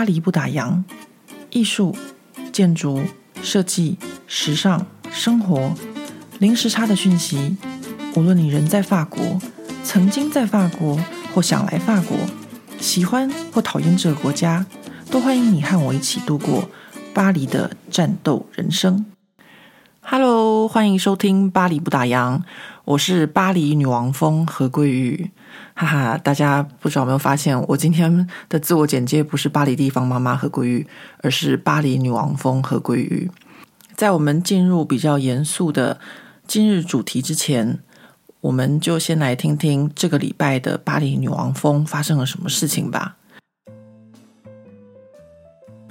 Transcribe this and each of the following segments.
巴黎不打烊，艺术、建筑、设计、时尚、生活，零时差的讯息。无论你人在法国，曾经在法国，或想来法国，喜欢或讨厌这个国家，都欢迎你和我一起度过巴黎的战斗人生。Hello，欢迎收听《巴黎不打烊》，我是巴黎女王蜂何桂玉。哈哈，大家不知道有没有发现，我今天的自我简介不是巴黎地方妈妈何桂玉，而是巴黎女王蜂何桂玉。在我们进入比较严肃的今日主题之前，我们就先来听听这个礼拜的巴黎女王蜂发生了什么事情吧。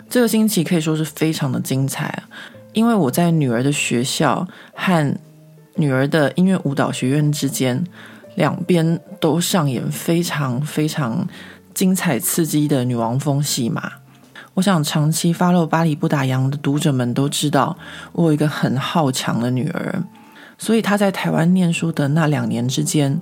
这个星期可以说是非常的精彩。因为我在女儿的学校和女儿的音乐舞蹈学院之间，两边都上演非常非常精彩刺激的女王风戏码。我想长期 follow 巴黎不打烊的读者们都知道，我有一个很好强的女儿，所以她在台湾念书的那两年之间，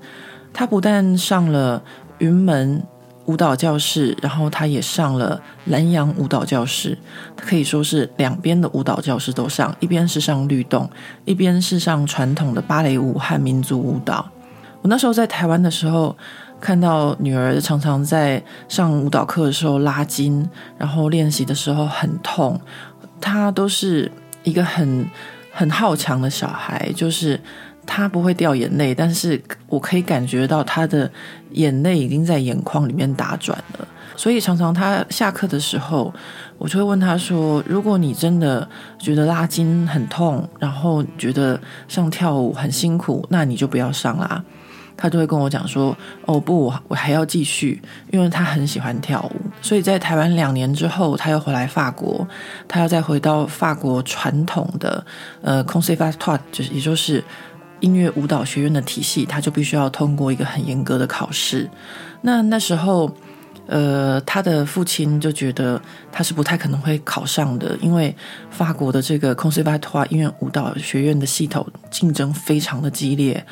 她不但上了云门。舞蹈教室，然后她也上了兰阳舞蹈教室，可以说是两边的舞蹈教室都上，一边是上律动，一边是上传统的芭蕾舞和民族舞蹈。我那时候在台湾的时候，看到女儿常常在上舞蹈课的时候拉筋，然后练习的时候很痛。她都是一个很很好强的小孩，就是。他不会掉眼泪，但是我可以感觉到他的眼泪已经在眼眶里面打转了。所以常常他下课的时候，我就会问他说：“如果你真的觉得拉筋很痛，然后觉得上跳舞很辛苦，那你就不要上啦。”他就会跟我讲说：“哦不，我我还要继续，因为他很喜欢跳舞。所以在台湾两年之后，他又回来法国，他要再回到法国传统的呃 Conservatoire，就是也就是。”音乐舞蹈学院的体系，他就必须要通过一个很严格的考试。那那时候，呃，他的父亲就觉得他是不太可能会考上的，因为法国的这个 Conservatoire 音乐舞蹈学院的系统竞争非常的激烈。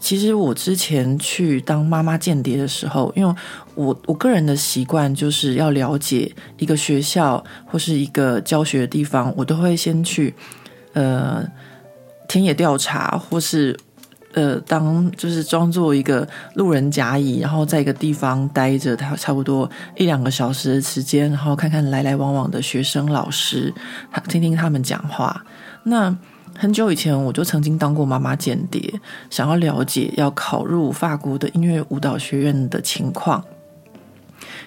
其实我之前去当妈妈间谍的时候，因为我我个人的习惯就是要了解一个学校或是一个教学的地方，我都会先去，呃。田野调查，或是呃，当就是装作一个路人甲乙，然后在一个地方待着，他差不多一两个小时的时间，然后看看来来往往的学生、老师，听听他们讲话。那很久以前，我就曾经当过妈妈间谍，想要了解要考入法国的音乐舞蹈学院的情况。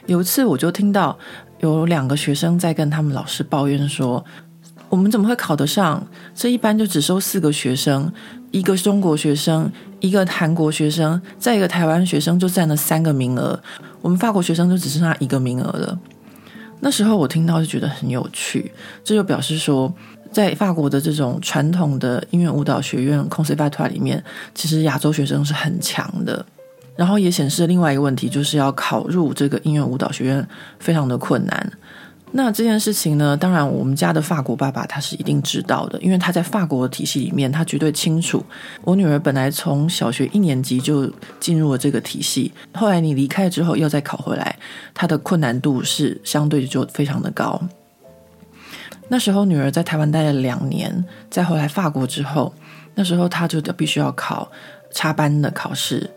有一次，我就听到有两个学生在跟他们老师抱怨说。我们怎么会考得上？这一般就只收四个学生，一个中国学生，一个韩国学生，再一个台湾学生，就占了三个名额。我们法国学生就只剩下一个名额了。那时候我听到就觉得很有趣，这就表示说，在法国的这种传统的音乐舞蹈学院 Conservatoire 里面，其实亚洲学生是很强的。然后也显示另外一个问题，就是要考入这个音乐舞蹈学院非常的困难。那这件事情呢，当然我们家的法国爸爸他是一定知道的，因为他在法国的体系里面，他绝对清楚。我女儿本来从小学一年级就进入了这个体系，后来你离开之后又再考回来，他的困难度是相对就非常的高。那时候女儿在台湾待了两年，再回来法国之后，那时候她就必须要考插班的考试。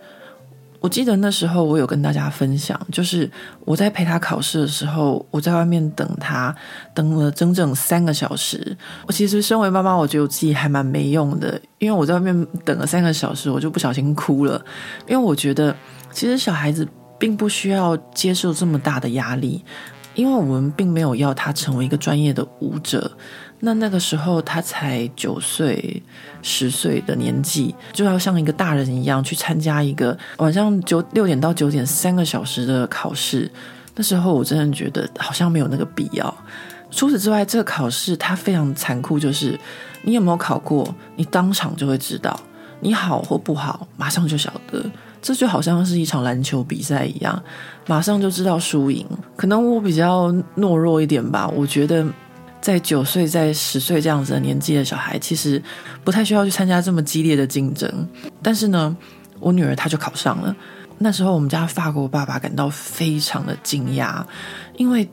我记得那时候我有跟大家分享，就是我在陪她考试的时候，我在外面等她，等了整整三个小时。我其实身为妈妈，我觉得我自己还蛮没用的，因为我在外面等了三个小时，我就不小心哭了。因为我觉得，其实小孩子并不需要接受这么大的压力，因为我们并没有要他成为一个专业的舞者。那那个时候他才九岁、十岁的年纪，就要像一个大人一样去参加一个晚上九六点到九点三个小时的考试。那时候我真的觉得好像没有那个必要。除此之外，这个考试它非常残酷，就是你有没有考过，你当场就会知道，你好或不好，马上就晓得。这就好像是一场篮球比赛一样，马上就知道输赢。可能我比较懦弱一点吧，我觉得。在九岁、在十岁这样子的年纪的小孩，其实不太需要去参加这么激烈的竞争。但是呢，我女儿她就考上了。那时候，我们家法国爸爸感到非常的惊讶，因为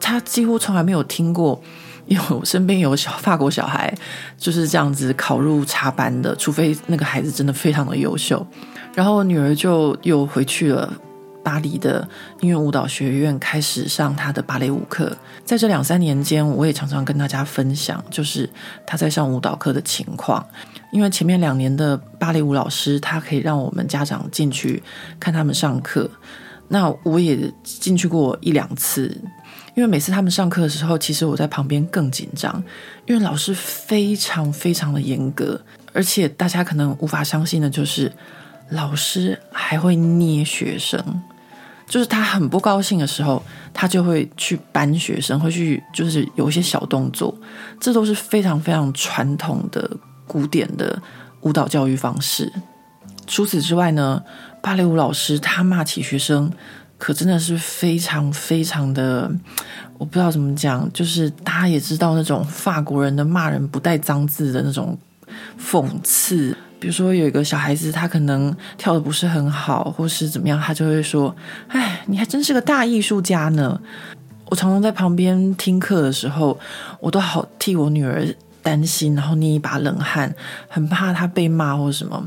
他几乎从来没有听过，因为我身边有小法国小孩就是这样子考入插班的，除非那个孩子真的非常的优秀。然后我女儿就又回去了巴黎的音乐舞蹈学院，开始上他的芭蕾舞课。在这两三年间，我也常常跟大家分享，就是他在上舞蹈课的情况。因为前面两年的芭蕾舞老师，他可以让我们家长进去看他们上课。那我也进去过一两次，因为每次他们上课的时候，其实我在旁边更紧张，因为老师非常非常的严格，而且大家可能无法相信的就是，老师还会捏学生，就是他很不高兴的时候，他就会去搬学生，会去就是有一些小动作，这都是非常非常传统的。古典的舞蹈教育方式。除此之外呢，芭蕾舞老师他骂起学生，可真的是非常非常的，我不知道怎么讲，就是大家也知道那种法国人的骂人不带脏字的那种讽刺。比如说有一个小孩子，他可能跳的不是很好，或是怎么样，他就会说：“哎，你还真是个大艺术家呢。”我常常在旁边听课的时候，我都好替我女儿。担心，然后捏一把冷汗，很怕他被骂或什么。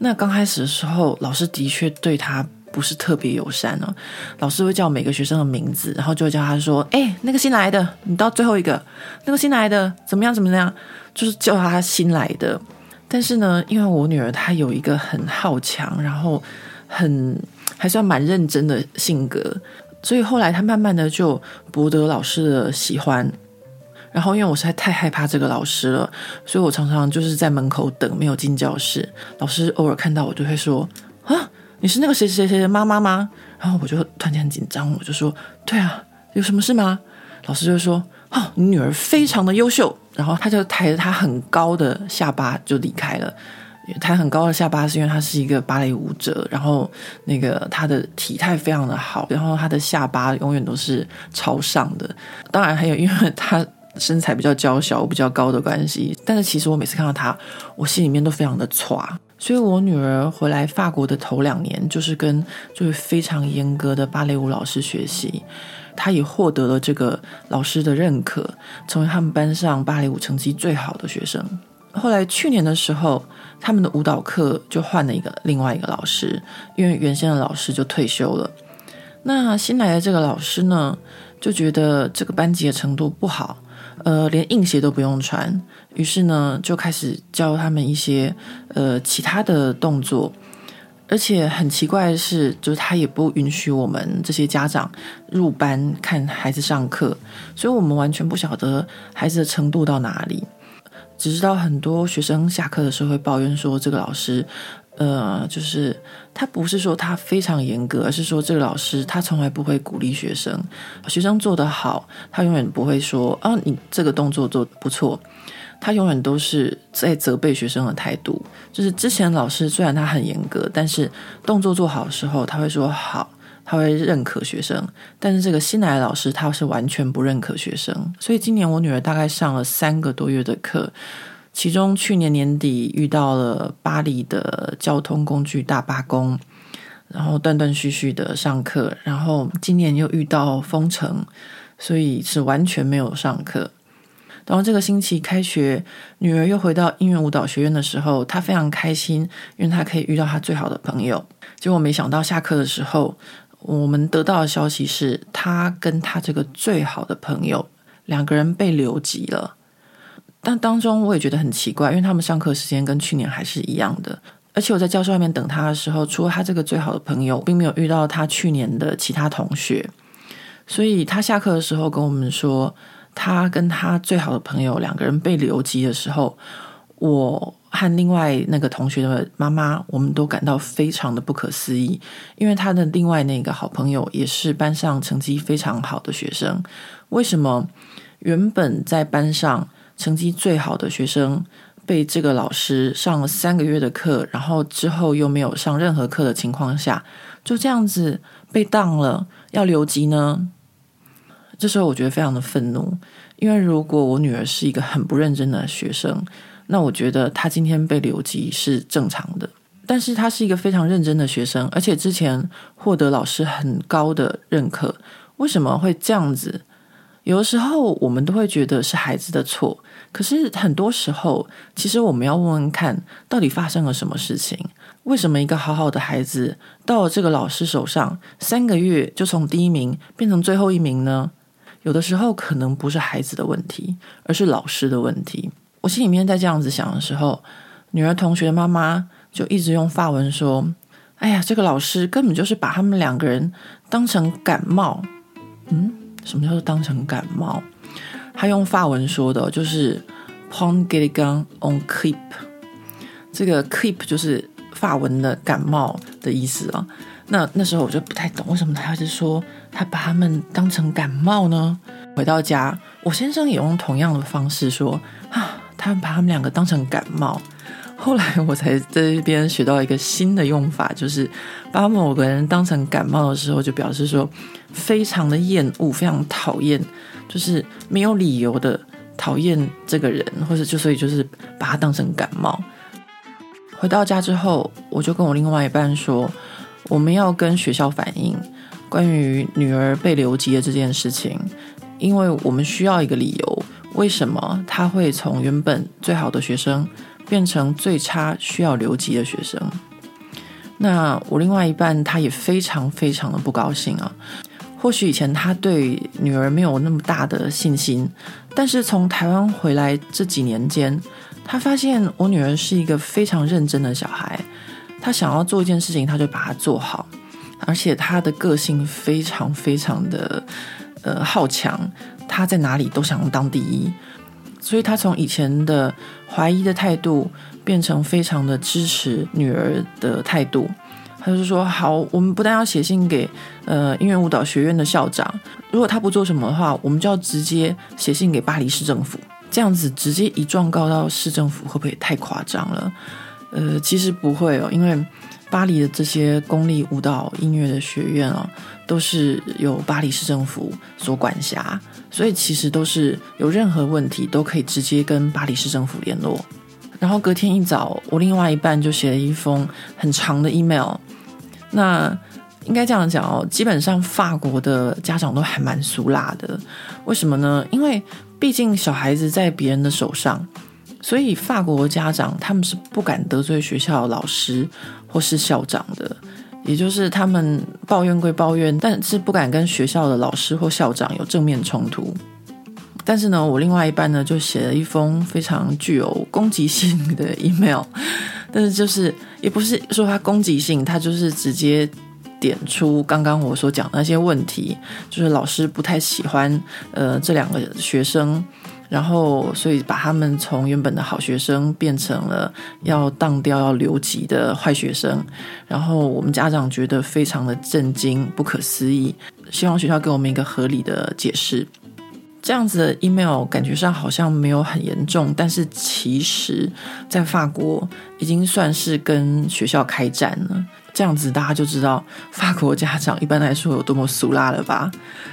那刚开始的时候，老师的确对他不是特别友善哦。老师会叫每个学生的名字，然后就会叫他说：“哎，那个新来的，你到最后一个，那个新来的怎么样？怎么样？就是叫他新来的。”但是呢，因为我女儿她有一个很好强，然后很还算蛮认真的性格，所以后来她慢慢的就博得老师的喜欢。然后，因为我实在太害怕这个老师了，所以我常常就是在门口等，没有进教室。老师偶尔看到我，就会说：“啊，你是那个谁谁谁的妈妈吗？”然后我就突然间很紧张，我就说：“对啊，有什么事吗？”老师就说：“哦，你女儿非常的优秀。”然后他就抬着他很高的下巴就离开了。抬很高的下巴是因为他是一个芭蕾舞者，然后那个他的体态非常的好，然后他的下巴永远都是朝上的。当然还有，因为他。身材比较娇小，比较高的关系，但是其实我每次看到他，我心里面都非常的挫。所以我女儿回来法国的头两年，就是跟就是非常严格的芭蕾舞老师学习，他也获得了这个老师的认可，成为他们班上芭蕾舞成绩最好的学生。后来去年的时候，他们的舞蹈课就换了一个另外一个老师，因为原先的老师就退休了。那新来的这个老师呢，就觉得这个班级的程度不好。呃，连硬鞋都不用穿，于是呢，就开始教他们一些呃其他的动作，而且很奇怪的是，就是他也不允许我们这些家长入班看孩子上课，所以我们完全不晓得孩子的程度到哪里，只知道很多学生下课的时候会抱怨说这个老师。呃，就是他不是说他非常严格，而是说这个老师他从来不会鼓励学生，学生做得好，他永远不会说啊，你这个动作做不错，他永远都是在责备学生的态度。就是之前老师虽然他很严格，但是动作做好的时候，他会说好，他会认可学生。但是这个新来的老师他是完全不认可学生，所以今年我女儿大概上了三个多月的课。其中去年年底遇到了巴黎的交通工具大罢工，然后断断续续的上课，然后今年又遇到封城，所以是完全没有上课。然后这个星期开学，女儿又回到音乐舞蹈学院的时候，她非常开心，因为她可以遇到她最好的朋友。结果没想到下课的时候，我们得到的消息是，她跟她这个最好的朋友两个人被留级了。但当中我也觉得很奇怪，因为他们上课时间跟去年还是一样的，而且我在教室外面等他的时候，除了他这个最好的朋友，并没有遇到他去年的其他同学。所以他下课的时候跟我们说，他跟他最好的朋友两个人被留级的时候，我和另外那个同学的妈妈，我们都感到非常的不可思议，因为他的另外那个好朋友也是班上成绩非常好的学生，为什么原本在班上？成绩最好的学生被这个老师上了三个月的课，然后之后又没有上任何课的情况下，就这样子被当了，要留级呢？这时候我觉得非常的愤怒，因为如果我女儿是一个很不认真的学生，那我觉得她今天被留级是正常的。但是她是一个非常认真的学生，而且之前获得老师很高的认可，为什么会这样子？有的时候我们都会觉得是孩子的错，可是很多时候，其实我们要问问看，到底发生了什么事情？为什么一个好好的孩子到了这个老师手上，三个月就从第一名变成最后一名呢？有的时候可能不是孩子的问题，而是老师的问题。我心里面在这样子想的时候，女儿同学的妈妈就一直用法文说：“哎呀，这个老师根本就是把他们两个人当成感冒。”嗯，什么叫做当成感冒？他用法文说的，就是 “prendre quelqu'un en grippe”。这个 “grippe” 就是法文的感冒的意思啊。那那时候我就不太懂，为什么他是说他把他们当成感冒呢？回到家，我先生也用同样的方式说啊，他们把他们两个当成感冒。后来我才在这边学到一个新的用法，就是把某个人当成感冒的时候，就表示说非常的厌恶，非常讨厌，就是没有理由的讨厌这个人，或者就所以就是把他当成感冒。回到家之后，我就跟我另外一半说，我们要跟学校反映关于女儿被留级的这件事情，因为我们需要一个理由，为什么她会从原本最好的学生变成最差需要留级的学生？那我另外一半他也非常非常的不高兴啊。或许以前他对女儿没有那么大的信心，但是从台湾回来这几年间，他发现我女儿是一个非常认真的小孩。他想要做一件事情，他就把它做好，而且他的个性非常非常的呃好强，他在哪里都想当第一，所以他从以前的怀疑的态度变成非常的支持女儿的态度。他就说：“好，我们不但要写信给呃音乐舞蹈学院的校长，如果他不做什么的话，我们就要直接写信给巴黎市政府。这样子直接一状告到市政府，会不会太夸张了？”呃，其实不会哦，因为巴黎的这些公立舞蹈音乐的学院啊，都是由巴黎市政府所管辖，所以其实都是有任何问题都可以直接跟巴黎市政府联络。然后隔天一早，我另外一半就写了一封很长的 email。那应该这样讲哦，基本上法国的家长都还蛮俗辣的。为什么呢？因为毕竟小孩子在别人的手上。所以法国家长他们是不敢得罪学校老师或是校长的，也就是他们抱怨归抱怨，但是不敢跟学校的老师或校长有正面冲突。但是呢，我另外一半呢就写了一封非常具有攻击性的 email，但是就是也不是说他攻击性，他就是直接点出刚刚我所讲的那些问题，就是老师不太喜欢呃这两个学生。然后，所以把他们从原本的好学生变成了要当掉、要留级的坏学生。然后我们家长觉得非常的震惊、不可思议，希望学校给我们一个合理的解释。这样子的 email 感觉上好像没有很严重，但是其实，在法国已经算是跟学校开战了。这样子大家就知道法国家长一般来说有多么俗辣了吧？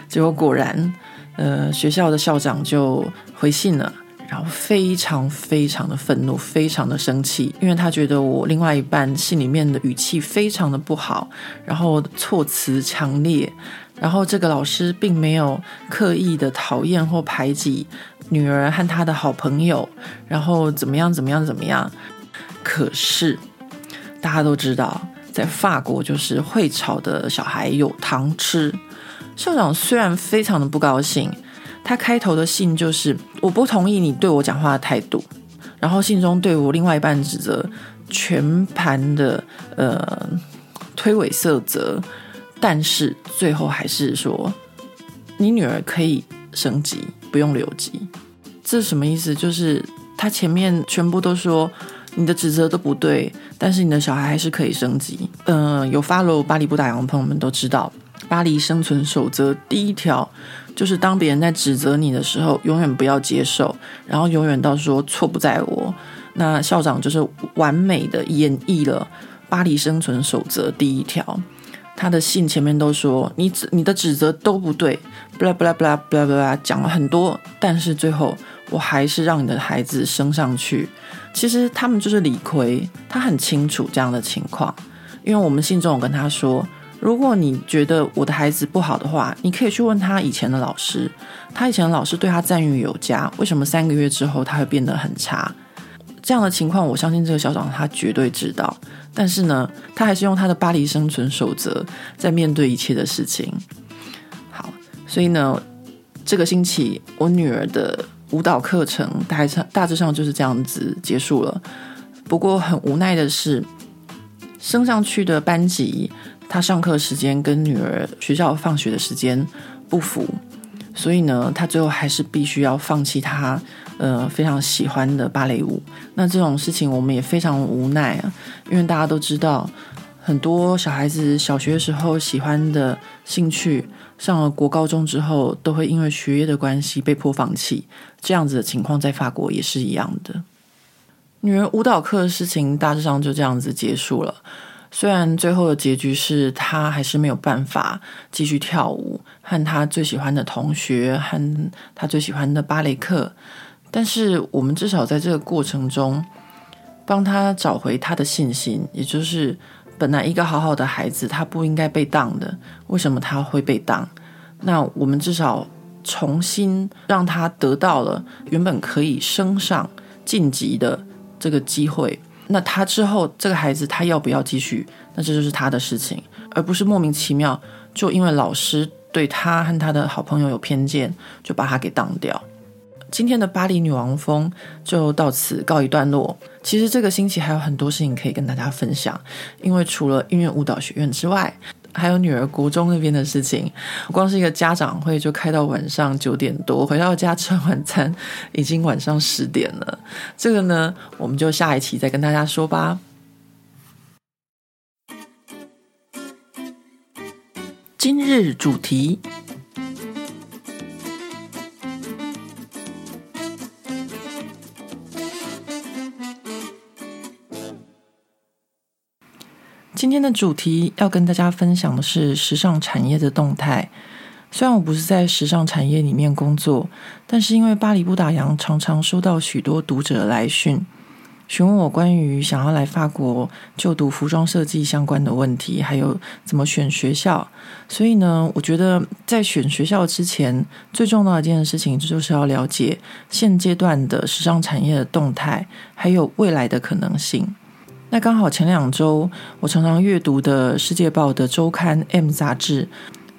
结果果然。呃，学校的校长就回信了，然后非常非常的愤怒，非常的生气，因为他觉得我另外一半信里面的语气非常的不好，然后措辞强烈，然后这个老师并没有刻意的讨厌或排挤女儿和他的好朋友，然后怎么样怎么样怎么样。可是大家都知道，在法国就是会吵的小孩有糖吃。校长虽然非常的不高兴，他开头的信就是我不同意你对我讲话的态度，然后信中对我另外一半指责全盘的呃推诿色责，但是最后还是说你女儿可以升级，不用留级。这是什么意思？就是他前面全部都说你的指责都不对，但是你的小孩还是可以升级。嗯、有 follow 巴黎不打烊的朋友们都知道。巴黎生存守则第一条就是：当别人在指责你的时候，永远不要接受，然后永远到说错不在我。那校长就是完美的演绎了巴黎生存守则第一条。他的信前面都说你你的指责都不对，巴拉巴拉巴拉巴拉巴拉讲了很多，但是最后我还是让你的孩子升上去。其实他们就是理亏，他很清楚这样的情况，因为我们信中有跟他说。如果你觉得我的孩子不好的话，你可以去问他以前的老师，他以前的老师对他赞誉有加，为什么三个月之后他会变得很差？这样的情况，我相信这个校长他绝对知道，但是呢，他还是用他的巴黎生存守则在面对一切的事情。好，所以呢，这个星期我女儿的舞蹈课程大概大致上就是这样子结束了。不过很无奈的是，升上去的班级，他上课时间跟女儿学校放学的时间不符，所以呢，他最后还是必须要放弃他呃非常喜欢的芭蕾舞。那这种事情我们也非常无奈啊，因为大家都知道，很多小孩子小学时候喜欢的兴趣，上了国高中之后都会因为学业的关系被迫放弃。这样子的情况在法国也是一样的。女儿舞蹈课的事情大致上就这样子结束了。虽然最后的结局是他还是没有办法继续跳舞，和他最喜欢的同学，和他最喜欢的芭蕾课，但是我们至少在这个过程中帮他找回他的信心。也就是本来一个好好的孩子，他不应该被当的，为什么他会被当？那我们至少重新让他得到了原本可以升上晋级的。这个机会，那他之后这个孩子他要不要继续？那这就是他的事情，而不是莫名其妙就因为老师对他和他的好朋友有偏见，就把他给当掉。今天的巴黎女王风就到此告一段落。其实这个星期还有很多事情可以跟大家分享，因为除了音乐舞蹈学院之外，还有女儿国中那边的事情，光是一个家长会就开到晚上九点多，回到家吃晚餐已经晚上十点了。这个呢，我们就下一期再跟大家说吧。今日主题。今天的主题要跟大家分享的是时尚产业的动态。虽然我不是在时尚产业里面工作，但是因为巴黎不打烊，常常收到许多读者来讯，询问我关于想要来法国就读服装设计相关的问题，还有怎么选学校。所以呢，我觉得在选学校之前，最重要的一件事情就是要了解现阶段的时尚产业的动态，还有未来的可能性。那刚好前两周，我常常阅读的《世界报》的周刊《M》杂志，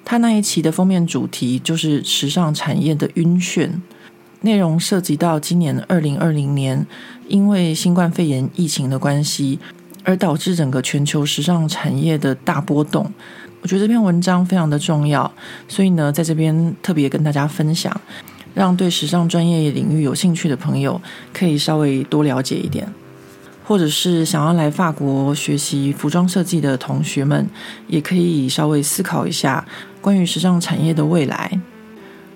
它那一期的封面主题就是时尚产业的晕眩，内容涉及到今年二零二零年因为新冠肺炎疫情的关系，而导致整个全球时尚产业的大波动。我觉得这篇文章非常的重要，所以呢，在这边特别跟大家分享，让对时尚专业领域有兴趣的朋友可以稍微多了解一点。或者是想要来法国学习服装设计的同学们，也可以稍微思考一下关于时尚产业的未来。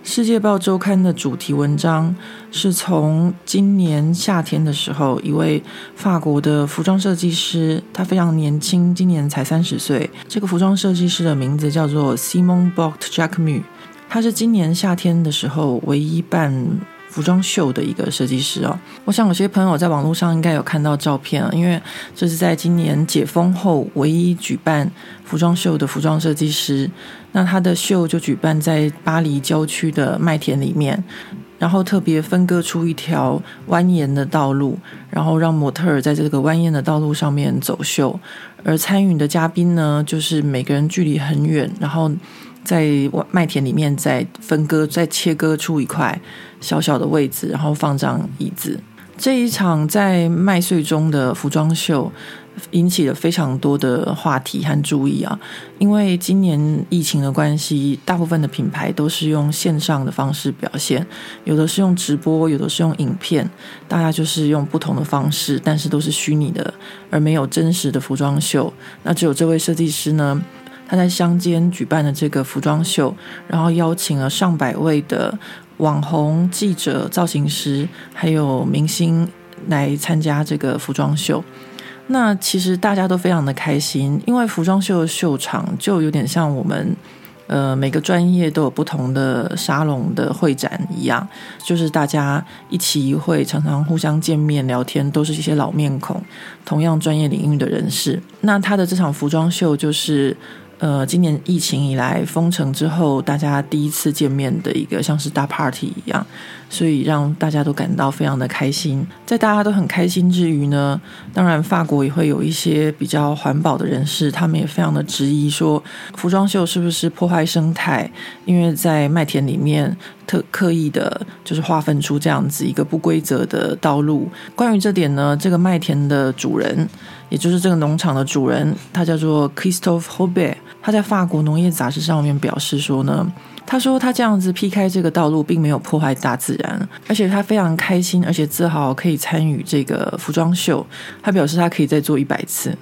《世界报》周刊的主题文章是从今年夏天的时候，一位法国的服装设计师，他非常年轻，今年才三十岁。这个服装设计师的名字叫做 Simon Porte-Jacquemus，他是今年夏天的时候唯一办。服装秀的一个设计师哦，我想有些朋友在网络上应该有看到照片啊，因为这是在今年解封后唯一举办服装秀的服装设计师。那他的秀就举办在巴黎郊区的麦田里面，然后特别分割出一条蜿蜒的道路，然后让模特儿在这个蜿蜒的道路上面走秀，而参与的嘉宾呢，就是每个人距离很远，然后。在麦田里面再分割、再切割出一块小小的位置，然后放张椅子。这一场在麦穗中的服装秀引起了非常多的话题和注意啊！因为今年疫情的关系，大部分的品牌都是用线上的方式表现，有的是用直播，有的是用影片，大家就是用不同的方式，但是都是虚拟的，而没有真实的服装秀。那只有这位设计师呢，他在乡间举办了这个服装秀，然后邀请了上百位的网红、记者、造型师，还有明星来参加这个服装秀。那其实大家都非常的开心，因为服装秀的秀场就有点像我们呃每个专业都有不同的沙龙的会展一样，就是大家一起会，常常互相见面聊天，都是一些老面孔，同样专业领域的人士。那他的这场服装秀就是。呃，今年疫情以来封城之后，大家第一次见面的一个像是大 party 一样，所以让大家都感到非常的开心。在大家都很开心之余呢，当然法国也会有一些比较环保的人士，他们也非常的质疑说，服装秀是不是破坏生态？因为在麦田里面特刻意的，就是划分出这样子一个不规则的道路。关于这点呢，这个麦田的主人，也就是这个农场的主人，他叫做 Christophe Robert。他在法国农业杂志上面表示说呢，他说他这样子劈开这个道路，并没有破坏大自然，而且他非常开心，而且自豪可以参与这个服装秀。他表示他可以再做一百次。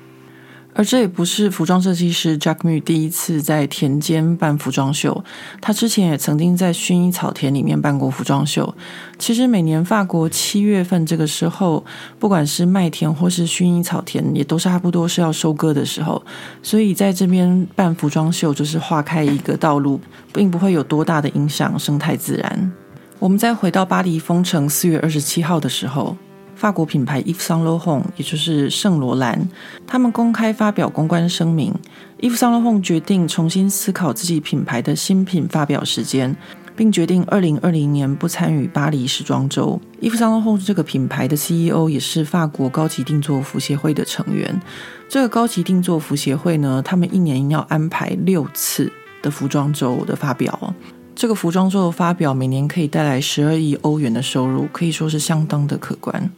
而这也不是服装设计师 Jacques Mus 第一次在田间办服装秀，他之前也曾经在薰衣草田里面办过服装秀。其实每年法国七月份这个时候，不管是麦田或是薰衣草田，也都差不多是要收割的时候，所以在这边办服装秀就是划开一个道路，并不会有多大的影响生态自然。我们再回到巴黎封城四月二十七号的时候。法国品牌 Yves Saint Laurent，也就是圣罗兰，他们公开发表公关声明。Yves Saint Laurent 决定重新思考自己品牌的新品发表时间，并决定二零二零年不参与巴黎时装周。Yves Saint Laurent 这个品牌的 CEO 也是法国高级定做服协会的成员。这个高级定做服协会呢，他们一年要安排六次的服装周的发表。这个服装周的发表每年可以带来十二亿欧元的收入，可以说是相当的可观。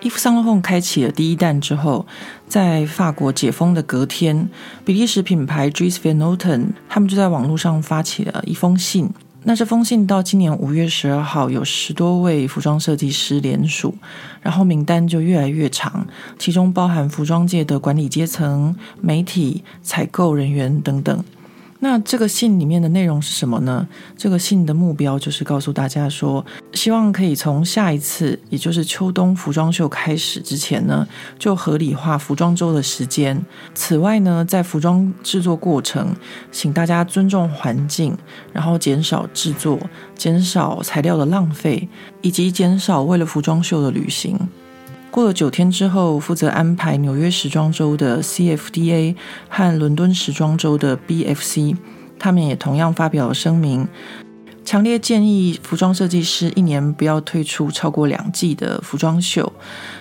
Yves Saint Laurent 开启了第一弹之后，在法国解封的隔天，比利时品牌 Dries Van Noten 他们就在网络上发起了一封信。那这封信到今年五月十二号，有十多位服装设计师联署，然后名单就越来越长，其中包含服装界的管理阶层、媒体、采购人员等等。那这个信里面的内容是什么呢？这个信的目标就是告诉大家说，希望可以从下一次，也就是秋冬服装秀开始之前呢，就合理化服装周的时间。此外呢，在服装制作过程，请大家尊重环境，然后减少制作，减少材料的浪费，以及减少为了服装秀的旅行。过了九天之后，负责安排纽约时装周的 CFDA 和伦敦时装周的 BFC，他们也同样发表了声明，强烈建议服装设计师一年不要推出超过两季的服装秀，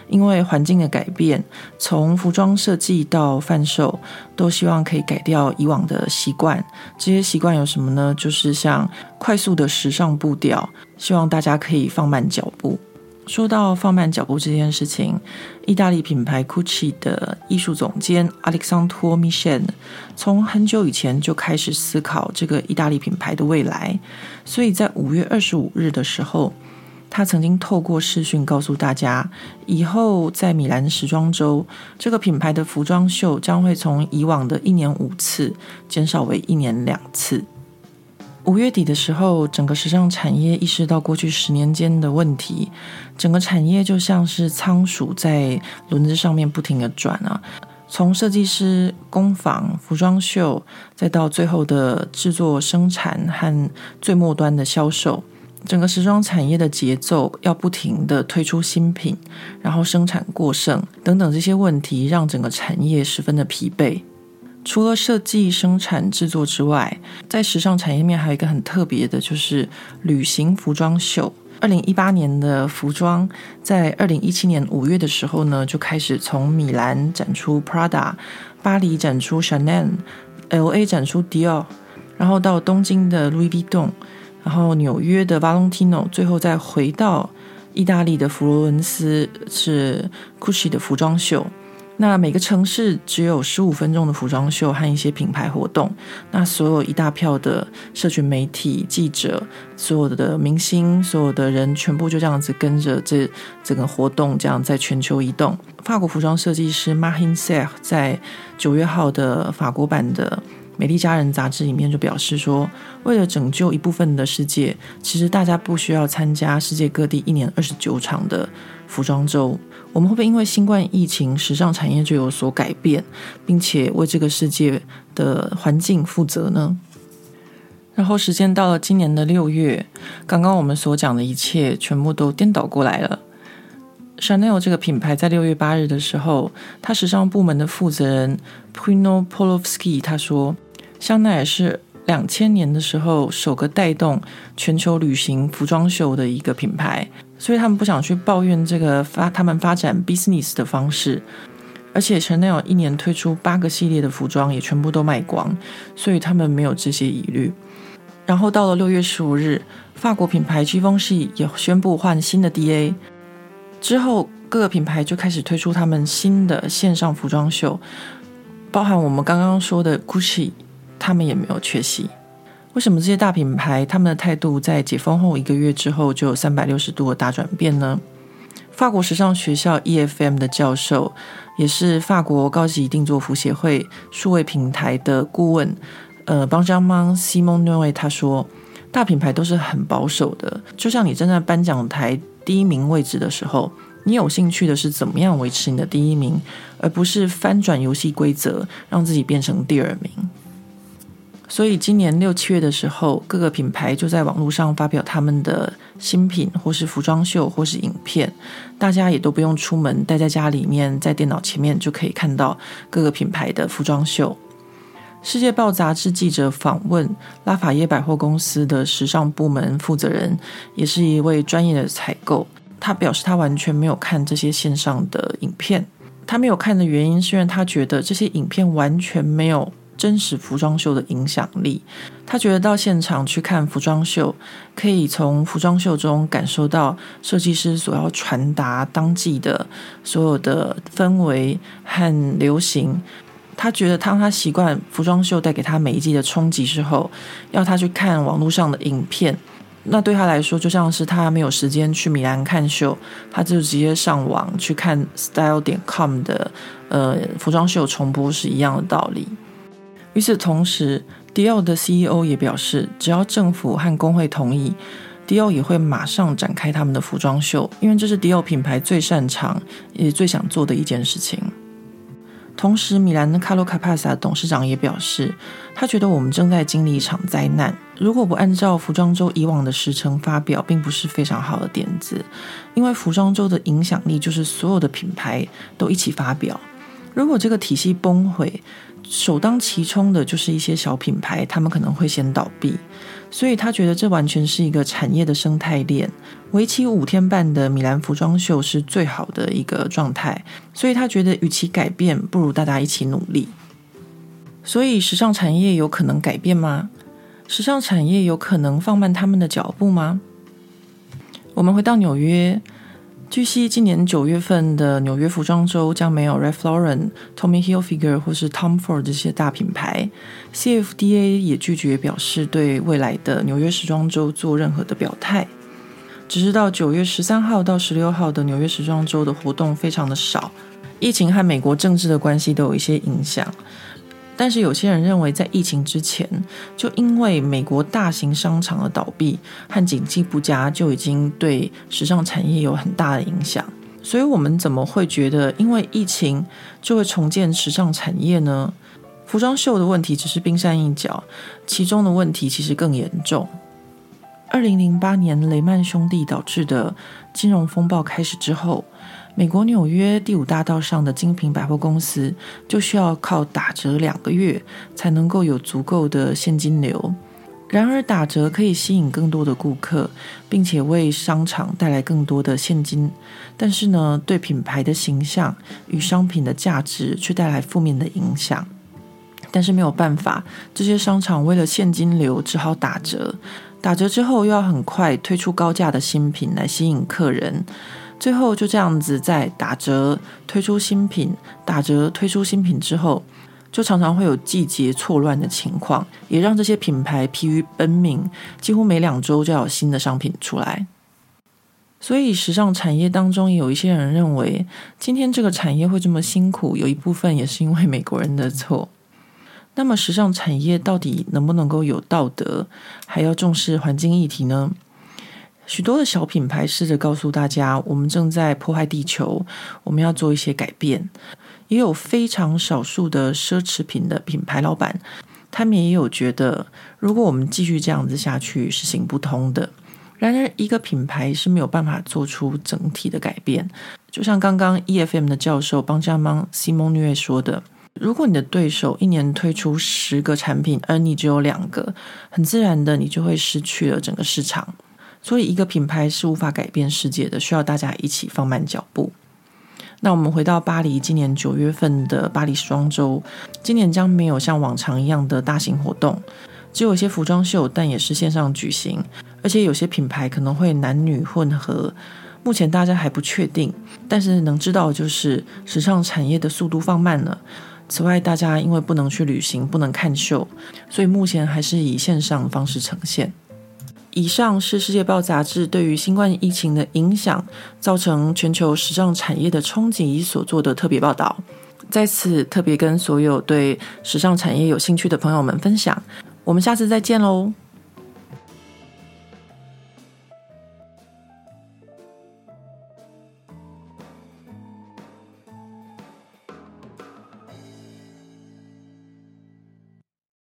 因为环境的改变，从服装设计到贩售，都希望可以改掉以往的习惯。这些习惯有什么呢？就是像快速的时尚步调，希望大家可以放慢脚步。说到放慢脚步这件事情，意大利品牌 Gucci 的艺术总监 Alexandre Michel 从很久以前就开始思考这个意大利品牌的未来，所以在五月二十五日的时候，他曾经透过视讯告诉大家，以后在米兰时装周，这个品牌的服装秀将会从以往的一年五次减少为一年两次。五月底的时候，整个时尚产业意识到过去十年间的问题，整个产业就像是仓鼠在轮子上面不停地转啊，从设计师、工坊、服装秀，再到最后的制作、生产和最末端的销售，整个时装产业的节奏要不停地推出新品，然后生产过剩等等这些问题，让整个产业十分的疲惫。除了设计、生产、制作之外，在时尚产业面还有一个很特别的，就是旅行服装秀。二零一八年的服装，在二零一七年五月的时候呢，就开始从米兰展出 Prada，巴黎展出 Chanel，LA 展出 Dior，然后到东京的 Louis Vuitton，然后纽约的 Valentino，最后再回到意大利的佛罗伦斯是 Gucci 的服装秀。那每个城市只有十五分钟的服装秀和一些品牌活动，那所有一大票的社群媒体记者、所有的明星、所有的人，全部就这样子跟着这整个活动，这样在全球移动。法国服装设计师 Marine Serre 在九月号的法国版的《美丽佳人》杂志里面就表示说，为了拯救一部分的世界，其实大家不需要参加世界各地一年二十九场的服装周。我们会不会因为新冠疫情，时尚产业就有所改变，并且为这个世界的环境负责呢？然后时间到了今年的六月，刚刚我们所讲的一切全部都颠倒过来了。Chanel 这个品牌在六月八日的时候，它时尚部门的负责人 Bruno Polovsky 他说，香奈儿是两千年的时候首个带动全球旅行服装秀的一个品牌，所以他们不想去抱怨这个发他们发展 business 的方式，而且 Chanel 一年推出八个系列的服装也全部都卖光，所以他们没有这些疑虑。然后到了六月十五日，法国品牌 g i v e n c 也宣布换新的 DA。之后，各个品牌就开始推出他们新的线上服装秀，包含我们刚刚说的 Gucci，他们也没有缺席。为什么这些大品牌他们的态度在解封后一个月之后就有三百六十度的大转变呢？法国时尚学校 EFM 的教授，也是法国高级定做服协会数位平台的顾问，呃，Benjamin Simonnoy 他说，大品牌都是很保守的，就像你站在颁奖台。第一名位置的时候，你有兴趣的是怎么样维持你的第一名，而不是翻转游戏规则，让自己变成第二名。所以今年六七月的时候，各个品牌就在网络上发表他们的新品，或是服装秀，或是影片，大家也都不用出门，待在家里面，在电脑前面就可以看到各个品牌的服装秀。世界报杂志记者访问拉法耶百货公司的时尚部门负责人，也是一位专业的采购。他表示，他完全没有看这些线上的影片。他没有看的原因，是因为他觉得这些影片完全没有真实服装秀的影响力。他觉得到现场去看服装秀，可以从服装秀中感受到设计师所要传达当季的所有的氛围和流行。他觉得，当他习惯服装秀带给他每一季的冲击之后，要他去看网络上的影片，那对他来说就像是他没有时间去米兰看秀，他就直接上网去看 style 点 com 的呃服装秀重播是一样的道理。与此同时，迪奥的 CEO 也表示，只要政府和工会同意，迪奥也会马上展开他们的服装秀，因为这是迪奥品牌最擅长也最想做的一件事情。同时，米兰的卡洛卡帕萨董事长也表示，他觉得我们正在经历一场灾难。如果不按照服装周以往的时程发表，并不是非常好的点子，因为服装周的影响力就是所有的品牌都一起发表。如果这个体系崩毁，首当其冲的就是一些小品牌，他们可能会先倒闭。所以他觉得这完全是一个产业的生态链。为期五天半的米兰服装秀是最好的一个状态，所以他觉得与其改变，不如大家一起努力。所以时尚产业有可能改变吗？时尚产业有可能放慢他们的脚步吗？我们回到纽约。据悉，今年九月份的纽约服装周将没有 Ralph Lauren、Tommy Hilfiger 或是 Tom Ford 这些大品牌。CFDA 也拒绝表示对未来的纽约时装周做任何的表态。只知道九月十三号到十六号的纽约时装周的活动非常的少，疫情和美国政治的关系都有一些影响。但是有些人认为，在疫情之前，就因为美国大型商场的倒闭和经济不佳，就已经对时尚产业有很大的影响。所以，我们怎么会觉得因为疫情就会重建时尚产业呢？服装秀的问题只是冰山一角，其中的问题其实更严重。二零零八年雷曼兄弟导致的金融风暴开始之后。美国纽约第五大道上的精品百货公司就需要靠打折两个月才能够有足够的现金流。然而，打折可以吸引更多的顾客，并且为商场带来更多的现金。但是呢，对品牌的形象与商品的价值却带来负面的影响。但是没有办法，这些商场为了现金流，只好打折。打折之后，又要很快推出高价的新品来吸引客人。最后就这样子，在打折推出新品、打折推出新品之后，就常常会有季节错乱的情况，也让这些品牌疲于奔命，几乎每两周就要有新的商品出来。所以，时尚产业当中有一些人认为，今天这个产业会这么辛苦，有一部分也是因为美国人的错。那么，时尚产业到底能不能够有道德，还要重视环境议题呢？许多的小品牌试着告诉大家，我们正在破坏地球，我们要做一些改变。也有非常少数的奢侈品的品牌老板，他们也有觉得，如果我们继续这样子下去是行不通的。然而，一个品牌是没有办法做出整体的改变。就像刚刚 EFM 的教授邦加蒙西蒙涅说的：“如果你的对手一年推出十个产品，而你只有两个，很自然的，你就会失去了整个市场。所以，一个品牌是无法改变世界的，需要大家一起放慢脚步。”那我们回到巴黎，今年九月份的巴黎时装周，今年将没有像往常一样的大型活动。只有一些服装秀，但也是线上举行，而且有些品牌可能会男女混合，目前大家还不确定。但是能知道就是时尚产业的速度放慢了。此外，大家因为不能去旅行，不能看秀，所以目前还是以线上方式呈现。以上是《世界报》杂志对于新冠疫情的影响，造成全球时尚产业的冲击所做的特别报道。在此特别跟所有对时尚产业有兴趣的朋友们分享。我们下次再见喽。